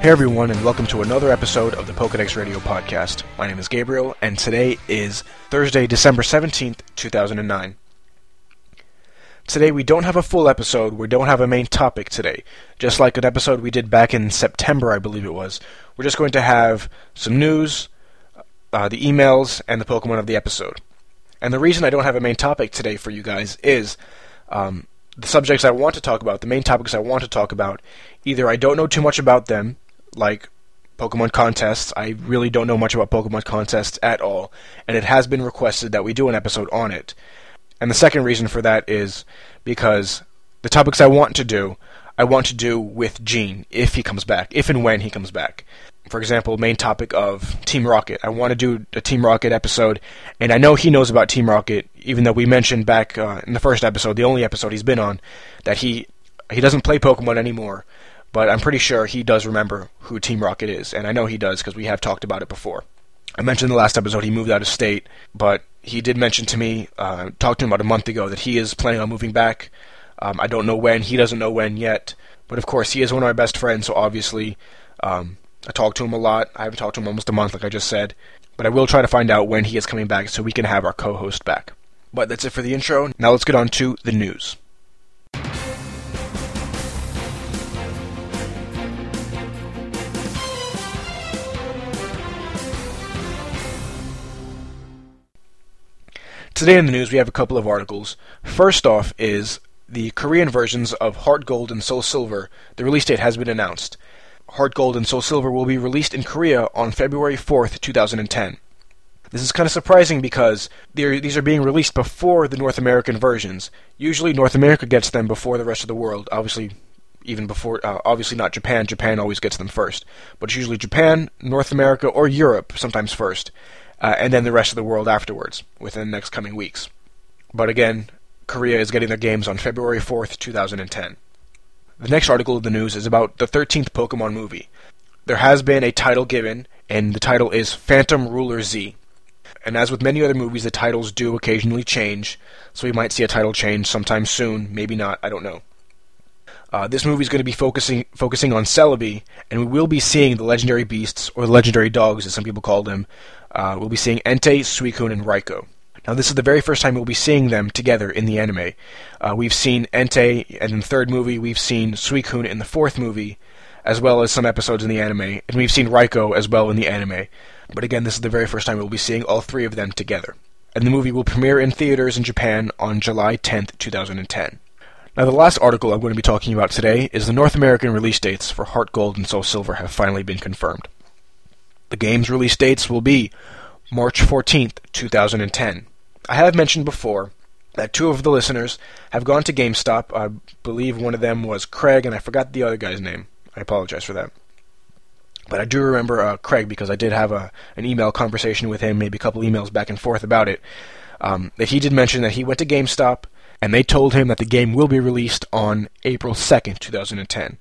Hey everyone, and welcome to another episode of the Pokedex Radio Podcast. My name is Gabriel, and today is Thursday, December 17th, 2009. Today we don't have a full episode, we don't have a main topic today. Just like an episode we did back in September, I believe it was. We're just going to have some news, uh, the emails, and the Pokemon of the episode. And the reason I don't have a main topic today for you guys is um, the subjects I want to talk about, the main topics I want to talk about, either I don't know too much about them, like Pokemon contests. I really don't know much about Pokemon contests at all, and it has been requested that we do an episode on it. And the second reason for that is because the topics I want to do, I want to do with Gene if he comes back, if and when he comes back. For example, main topic of Team Rocket. I want to do a Team Rocket episode, and I know he knows about Team Rocket, even though we mentioned back uh, in the first episode, the only episode he's been on, that he he doesn't play Pokemon anymore but I'm pretty sure he does remember who Team Rocket is, and I know he does because we have talked about it before. I mentioned in the last episode he moved out of state, but he did mention to me, uh, talked to him about a month ago, that he is planning on moving back. Um, I don't know when, he doesn't know when yet, but of course he is one of my best friends, so obviously um, I talk to him a lot. I haven't talked to him almost a month, like I just said, but I will try to find out when he is coming back so we can have our co host back. But that's it for the intro. Now let's get on to the news. Today in the news, we have a couple of articles. First off is the Korean versions of Heart Gold and Soul Silver. The release date has been announced. Heart Gold and Soul Silver will be released in Korea on February 4th, 2010. This is kind of surprising because these are being released before the North American versions. Usually, North America gets them before the rest of the world. Obviously, even before, uh, obviously not Japan. Japan always gets them first, but it's usually Japan, North America, or Europe sometimes first uh, and then the rest of the world afterwards within the next coming weeks. But again, Korea is getting their games on February 4th, 2010. The next article of the news is about the 13th Pokemon movie. There has been a title given, and the title is Phantom Ruler Z. And as with many other movies, the titles do occasionally change, so we might see a title change sometime soon, maybe not, I don't know. Uh, this movie is going to be focusing focusing on Celebi, and we will be seeing the legendary beasts, or the legendary dogs, as some people call them, uh, we'll be seeing Entei, Suicune, and Raikou. Now, this is the very first time we'll be seeing them together in the anime. Uh, we've seen Entei in the third movie, we've seen Suicune in the fourth movie, as well as some episodes in the anime, and we've seen Raikou as well in the anime. But again, this is the very first time we'll be seeing all three of them together. And the movie will premiere in theaters in Japan on July 10th, 2010. Now, the last article I'm going to be talking about today is the North American release dates for Heart Gold and Soul Silver have finally been confirmed. The game's release dates will be March 14th, 2010. I have mentioned before that two of the listeners have gone to GameStop. I believe one of them was Craig, and I forgot the other guy's name. I apologize for that. But I do remember uh, Craig because I did have a, an email conversation with him, maybe a couple emails back and forth about it. Um, that he did mention that he went to GameStop and they told him that the game will be released on April 2nd, 2010.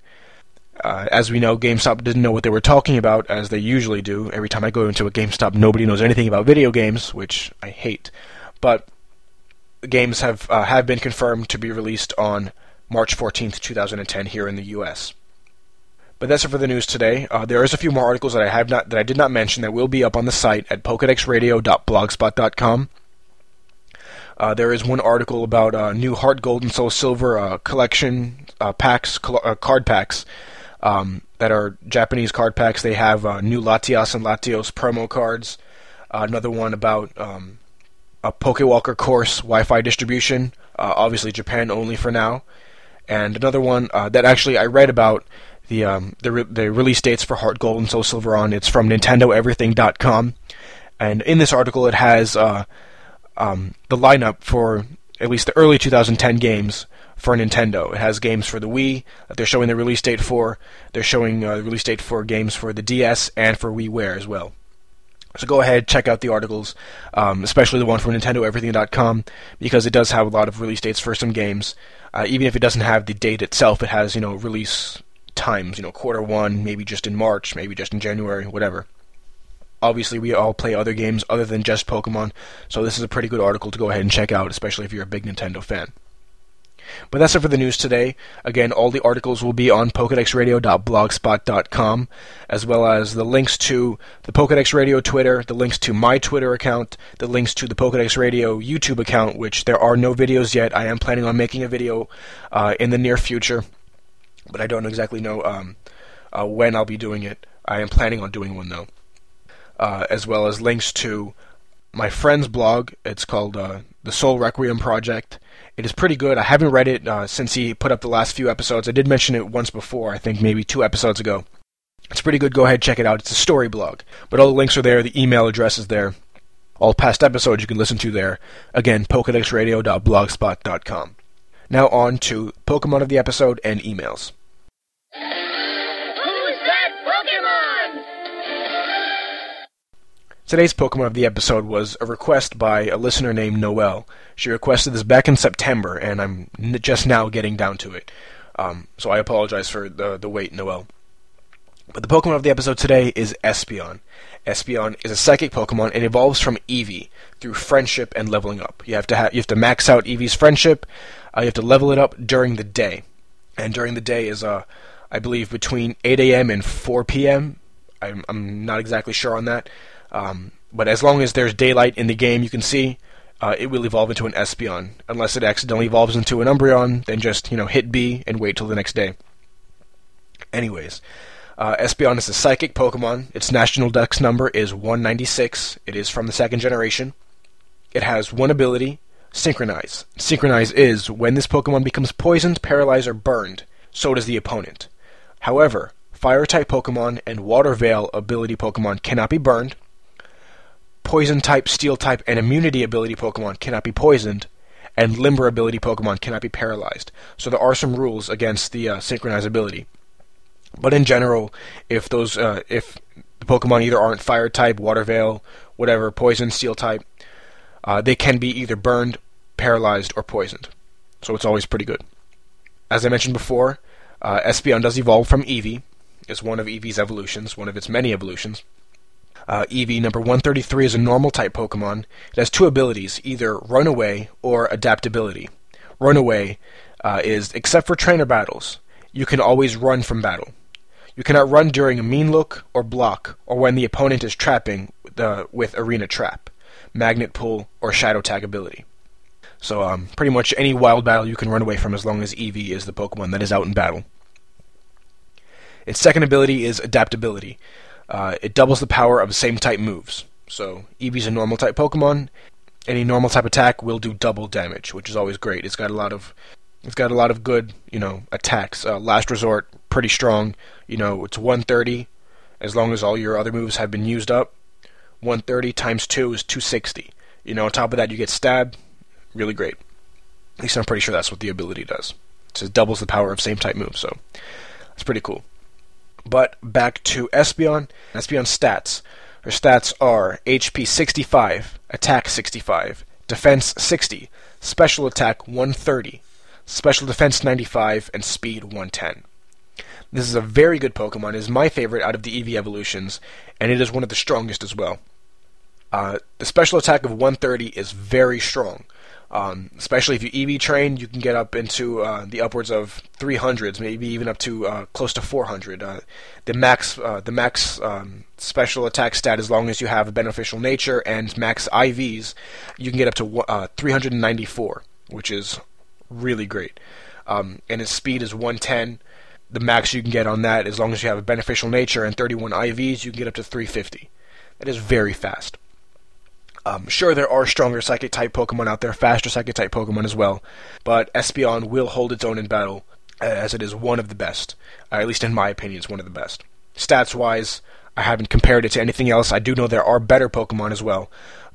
Uh, as we know, GameStop didn't know what they were talking about, as they usually do. Every time I go into a GameStop, nobody knows anything about video games, which I hate. But games have uh, have been confirmed to be released on March 14th, 2010, here in the U.S. But that's it for the news today. Uh, there is a few more articles that I have not that I did not mention that will be up on the site at pokedexradio.blogspot.com. Uh, there is one article about uh, new Heart Gold and Soul Silver uh, collection uh, packs, cl- uh, card packs um, that are Japanese card packs. They have new Latias and Latios promo cards. Another one about um, a Pokewalker course Wi-Fi distribution. Uh, obviously Japan only for now. And another one uh, that actually I read about the um, the, re- the release dates for Heart Gold and Soul Silver on. It's from NintendoEverything.com, and in this article it has uh, um, the lineup for at least the early 2010 games for Nintendo. It has games for the Wii that they're showing the release date for. They're showing uh, the release date for games for the DS and for WiiWare as well. So go ahead, check out the articles, um, especially the one from NintendoEverything.com, because it does have a lot of release dates for some games. Uh, even if it doesn't have the date itself, it has you know release times. You know, quarter one, maybe just in March, maybe just in January, whatever. Obviously, we all play other games other than just Pokemon, so this is a pretty good article to go ahead and check out, especially if you're a big Nintendo fan. But that's it for the news today. Again, all the articles will be on PokédexRadio.blogspot.com, as well as the links to the Pokedex Radio Twitter, the links to my Twitter account, the links to the Pokedex Radio YouTube account, which there are no videos yet. I am planning on making a video uh, in the near future, but I don't exactly know um, uh, when I'll be doing it. I am planning on doing one though, uh, as well as links to my friend's blog. It's called uh, the Soul Requiem Project. It is pretty good. I haven't read it uh, since he put up the last few episodes. I did mention it once before, I think maybe two episodes ago. It's pretty good. Go ahead, and check it out. It's a story blog. But all the links are there, the email address is there. All past episodes you can listen to there. Again, PokedexRadio.blogspot.com. Now on to Pokemon of the episode and emails. Today's Pokemon of the episode was a request by a listener named Noelle. She requested this back in September, and I'm n- just now getting down to it. Um, so I apologize for the, the wait, Noelle. But the Pokemon of the episode today is Espeon. Espeon is a psychic Pokemon and evolves from Eevee through friendship and leveling up. You have to ha- you have to max out Eevee's friendship. Uh, you have to level it up during the day, and during the day is uh, I believe between 8 a.m. and 4 p.m. I'm, I'm not exactly sure on that. Um, but as long as there's daylight in the game, you can see uh, it will evolve into an Espeon. Unless it accidentally evolves into an Umbreon, then just you know hit B and wait till the next day. Anyways, uh, Espeon is a psychic Pokemon. Its national dex number is 196. It is from the second generation. It has one ability, Synchronize. Synchronize is when this Pokemon becomes poisoned, paralyzed, or burned, so does the opponent. However, Fire type Pokemon and Water Veil ability Pokemon cannot be burned, Poison type, Steel type, and Immunity ability Pokemon cannot be poisoned, and Limber ability Pokemon cannot be paralyzed. So there are some rules against the uh, synchronized ability. But in general, if those uh, if the Pokemon either aren't Fire type, Water Veil, whatever, Poison, Steel type, uh, they can be either burned, paralyzed, or poisoned. So it's always pretty good. As I mentioned before, uh, Espeon does evolve from Eevee. It's one of Eevee's evolutions, one of its many evolutions. Uh, number 133 is a normal type Pokemon. It has two abilities, either Runaway or Adaptability. Runaway uh, is, except for trainer battles, you can always run from battle. You cannot run during a mean look or block, or when the opponent is trapping the, with Arena Trap, Magnet Pull, or Shadow Tag ability. So, um, pretty much any wild battle you can run away from as long as Eevee is the Pokemon that is out in battle. Its second ability is Adaptability. Uh, it doubles the power of same type moves. So Eevee's a normal type Pokemon. Any normal type attack will do double damage, which is always great. It's got a lot of it's got a lot of good, you know, attacks. Uh, Last Resort, pretty strong. You know, it's 130 as long as all your other moves have been used up. 130 times 2 is 260. You know, on top of that, you get stabbed. Really great. At least I'm pretty sure that's what the ability does. It doubles the power of same type moves, so that's pretty cool. But back to Espeon. Espeon stats. Her stats are HP 65, Attack 65, Defense 60, Special Attack 130, Special Defense 95, and Speed 110. This is a very good Pokemon. It is my favorite out of the Eevee evolutions, and it is one of the strongest as well. Uh, the special attack of 130 is very strong. Um, especially if you EV train, you can get up into uh, the upwards of 300s, maybe even up to uh, close to 400. Uh, the max, uh, the max um, special attack stat, as long as you have a beneficial nature and max IVs, you can get up to uh, 394, which is really great. Um, and its speed is 110. The max you can get on that, as long as you have a beneficial nature and 31 IVs, you can get up to 350. That is very fast. Um, sure, there are stronger psychic type Pokemon out there, faster psychic type Pokemon as well, but Espeon will hold its own in battle, as it is one of the best. Uh, at least in my opinion, it's one of the best. Stats wise, I haven't compared it to anything else. I do know there are better Pokemon as well,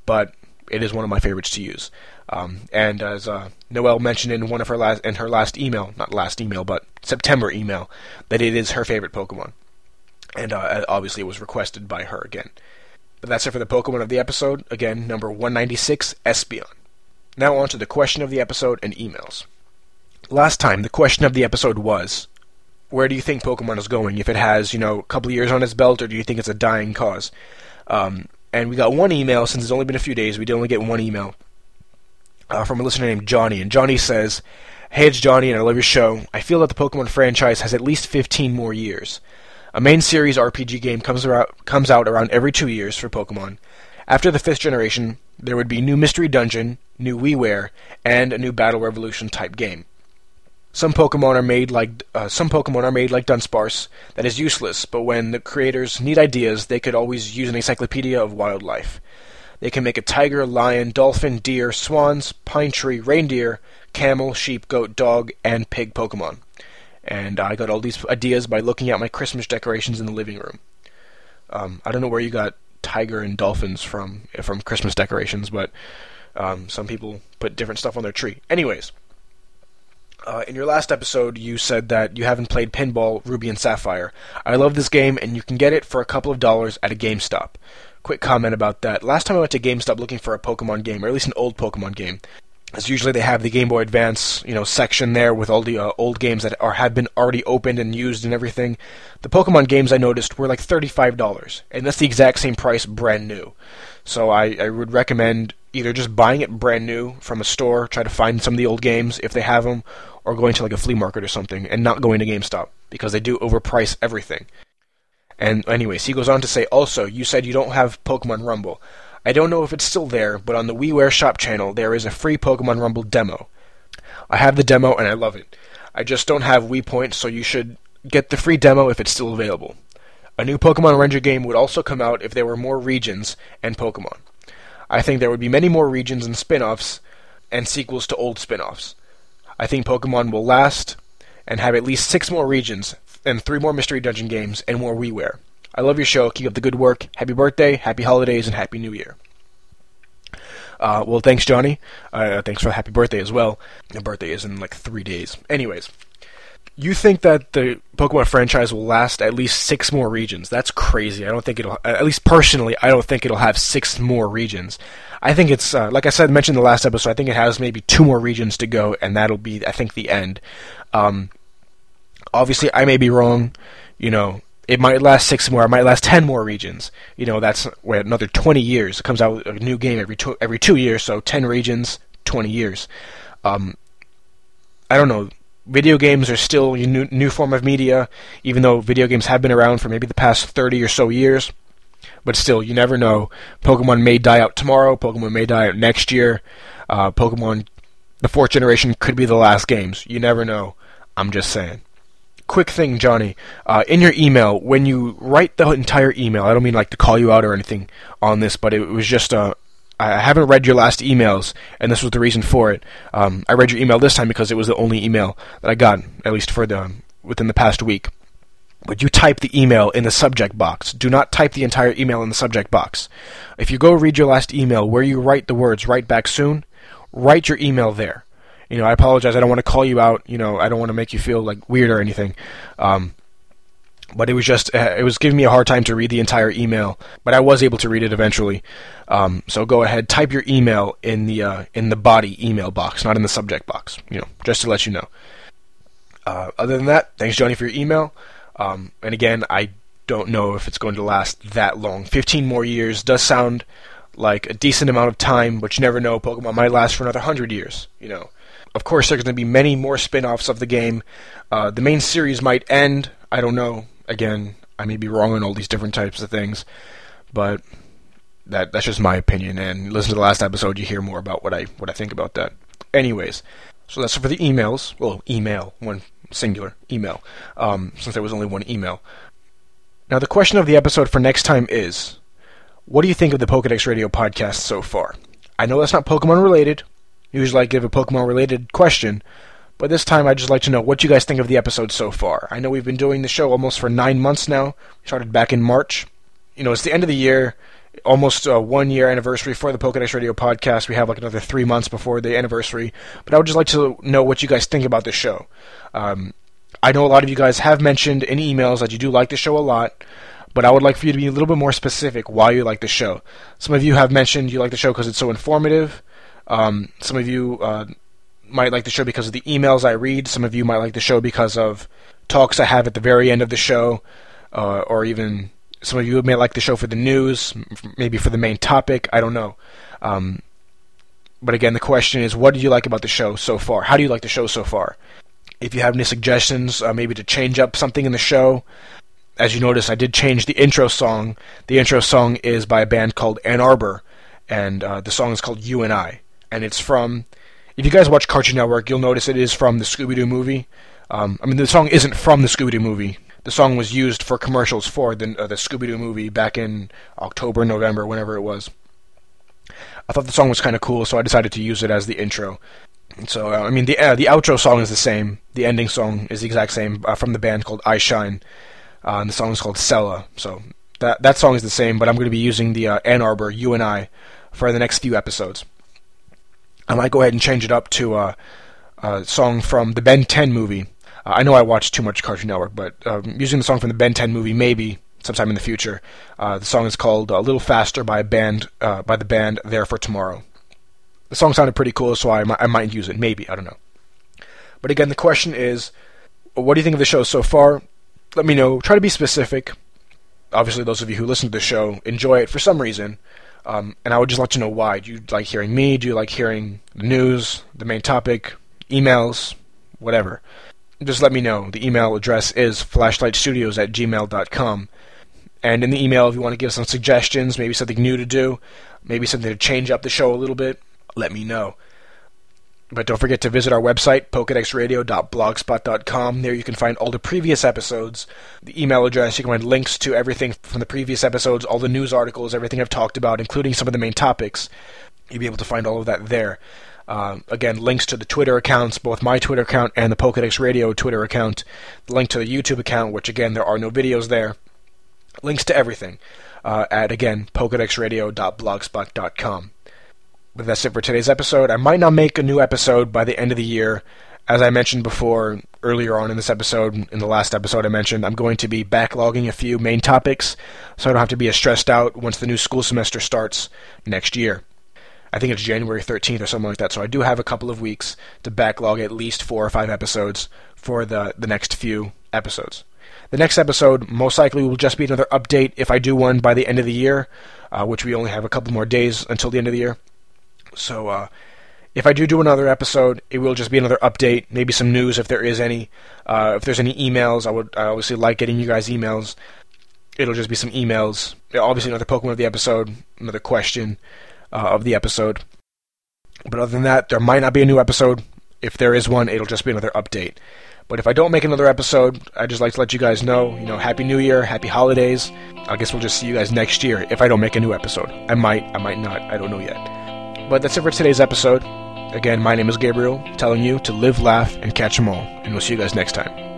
but it is one of my favorites to use. Um, and as uh, Noelle mentioned in one of her last in her last email, not last email, but September email, that it is her favorite Pokemon, and uh, obviously it was requested by her again. But that's it for the Pokemon of the episode. Again, number 196, Espeon. Now on to the question of the episode and emails. Last time, the question of the episode was, where do you think Pokemon is going? If it has, you know, a couple years on its belt, or do you think it's a dying cause? Um, and we got one email, since it's only been a few days, we did only get one email uh, from a listener named Johnny. And Johnny says, Hey, it's Johnny, and I love your show. I feel that the Pokemon franchise has at least 15 more years. A main series RPG game comes, around, comes out around every two years for Pokemon. After the fifth generation, there would be new Mystery Dungeon, new WiiWare, and a new Battle Revolution type game. Some Pokemon are made like uh, some Pokemon are made like Dunsparce that is useless, but when the creators need ideas, they could always use an encyclopedia of wildlife. They can make a tiger, lion, dolphin, deer, swans, pine tree, reindeer, camel, sheep, goat, dog, and pig Pokemon. And I got all these ideas by looking at my Christmas decorations in the living room. Um, I don't know where you got tiger and dolphins from from Christmas decorations, but um, some people put different stuff on their tree. Anyways, uh, in your last episode, you said that you haven't played Pinball Ruby and Sapphire. I love this game, and you can get it for a couple of dollars at a GameStop. Quick comment about that. Last time I went to GameStop looking for a Pokemon game, or at least an old Pokemon game, as usually they have the Game Boy Advance, you know, section there with all the uh, old games that are have been already opened and used and everything. The Pokemon games I noticed were like thirty-five dollars, and that's the exact same price brand new. So I, I would recommend either just buying it brand new from a store, try to find some of the old games if they have them, or going to like a flea market or something, and not going to GameStop because they do overprice everything. And anyways, he goes on to say, also, you said you don't have Pokemon Rumble. I don't know if it's still there, but on the WiiWare Shop channel, there is a free Pokemon Rumble demo. I have the demo and I love it. I just don't have Wii points, so you should get the free demo if it's still available. A new Pokemon Ranger game would also come out if there were more regions and Pokemon. I think there would be many more regions and spin offs and sequels to old spin offs. I think Pokemon will last and have at least six more regions and three more Mystery Dungeon games and more WiiWare. I love your show. Keep up the good work. Happy birthday, happy holidays, and happy new year. Uh, well, thanks, Johnny. Uh, thanks for the happy birthday as well. The birthday is in like three days. Anyways, you think that the Pokemon franchise will last at least six more regions? That's crazy. I don't think it'll. At least personally, I don't think it'll have six more regions. I think it's uh, like I said, mentioned in the last episode. I think it has maybe two more regions to go, and that'll be, I think, the end. Um, obviously, I may be wrong. You know, it might last six more. It might last ten more regions. You know, that's where another twenty years. It comes out with a new game every two every two years, so ten regions, twenty years. Um, I don't know. Video games are still a new, new form of media, even though video games have been around for maybe the past thirty or so years. But still, you never know. Pokemon may die out tomorrow. Pokemon may die out next year. Uh, Pokemon, the fourth generation could be the last games. You never know. I'm just saying quick thing, Johnny. Uh, in your email, when you write the entire email, I don't mean like to call you out or anything on this, but it was just uh, I haven't read your last emails, and this was the reason for it. Um, I read your email this time because it was the only email that I got, at least for the within the past week. But you type the email in the subject box. Do not type the entire email in the subject box. If you go read your last email where you write the words "write back soon," write your email there you know, I apologize. I don't want to call you out. You know, I don't want to make you feel like weird or anything. Um, but it was just uh, it was giving me a hard time to read the entire email, but I was able to read it eventually. Um, so go ahead, type your email in the uh, in the body email box, not in the subject box. You know, just to let you know. Uh, other than that, thanks Johnny for your email. Um, and again, I don't know if it's going to last that long. 15 more years does sound like a decent amount of time, but you never know. Pokemon might last for another hundred years. You know, of course, there's going to be many more spin offs of the game. Uh, the main series might end. I don't know. Again, I may be wrong on all these different types of things, but that that's just my opinion. And listen to the last episode; you hear more about what I what I think about that. Anyways, so that's for the emails. Well, email one singular email, um, since there was only one email. Now, the question of the episode for next time is: What do you think of the Pokedex Radio podcast so far? I know that's not Pokemon related, Usually I give a Pokemon related question, but this time I'd just like to know what you guys think of the episode so far. I know we've been doing the show almost for nine months now. We started back in March. You know, it's the end of the year, almost a one year anniversary for the Pokedex Radio podcast. We have like another three months before the anniversary. But I would just like to know what you guys think about the show. Um, I know a lot of you guys have mentioned in emails that you do like the show a lot, but I would like for you to be a little bit more specific why you like the show. Some of you have mentioned you like the show because it's so informative. Um, some of you uh, might like the show because of the emails I read. Some of you might like the show because of talks I have at the very end of the show, uh, or even some of you may like the show for the news, maybe for the main topic. I don't know. Um, But again, the question is, what do you like about the show so far? How do you like the show so far? If you have any suggestions, uh, maybe to change up something in the show, as you notice, I did change the intro song. The intro song is by a band called Anarbor, and uh, the song is called You and I. And it's from, if you guys watch Cartoon Network, you'll notice it is from the Scooby Doo movie. Um, I mean, the song isn't from the Scooby Doo movie. The song was used for commercials for the, uh, the Scooby Doo movie back in October, November, whenever it was. I thought the song was kind of cool, so I decided to use it as the intro. So uh, I mean, the uh, the outro song is the same. The ending song is the exact same uh, from the band called I Shine, uh, and the song is called Sella. So that that song is the same, but I'm going to be using the uh, Anarbor "You and I" for the next few episodes. I might go ahead and change it up to uh, a song from the Ben 10 movie. I know I watch too much Cartoon Network, but using the song from the Ben 10 movie maybe sometime in the future. Uh, the song is called "A Little Faster" by a band uh, by the band There for Tomorrow. The song sounded pretty cool, so I, I might use it. Maybe I don't know. But again, the question is, what do you think of the show so far? Let me know. Try to be specific. Obviously, those of you who listen to the show enjoy it for some reason, um, and I would just like to know why. Do you like hearing me? Do you like hearing the news, the main topic, emails, whatever? Just let me know. The email address is flashlightstudios at gmail.com. And in the email, if you want to give some suggestions, maybe something new to do, maybe something to change up the show a little bit, let me know. But don't forget to visit our website, pokedexradio.blogspot.com. There you can find all the previous episodes, the email address. You can find links to everything from the previous episodes, all the news articles, everything I've talked about, including some of the main topics. You'll be able to find all of that there. Uh, again, links to the Twitter accounts, both my Twitter account and the Pokedex Radio Twitter account. The link to the YouTube account, which again, there are no videos there. Links to everything uh, at, again, pokedexradio.blogspot.com. But that's it for today's episode. I might not make a new episode by the end of the year. As I mentioned before, earlier on in this episode, in the last episode I mentioned, I'm going to be backlogging a few main topics so I don't have to be as stressed out once the new school semester starts next year. I think it's January 13th or something like that, so I do have a couple of weeks to backlog at least four or five episodes for the, the next few episodes. The next episode most likely will just be another update if I do one by the end of the year, uh, which we only have a couple more days until the end of the year. So uh, if I do do another episode, it will just be another update, maybe some news if there is any. Uh, if there's any emails, I would I obviously like getting you guys emails. It'll just be some emails. Obviously, another Pokemon of the episode, another question uh, of the episode. But other than that, there might not be a new episode. If there is one, it'll just be another update. But if I don't make another episode, I just like to let you guys know, you know, happy new year, happy holidays. I guess we'll just see you guys next year if I don't make a new episode. I might, I might not, I don't know yet. But that's it for today's episode. Again, my name is Gabriel, telling you to live, laugh, and catch 'em all. And we'll see you guys next time.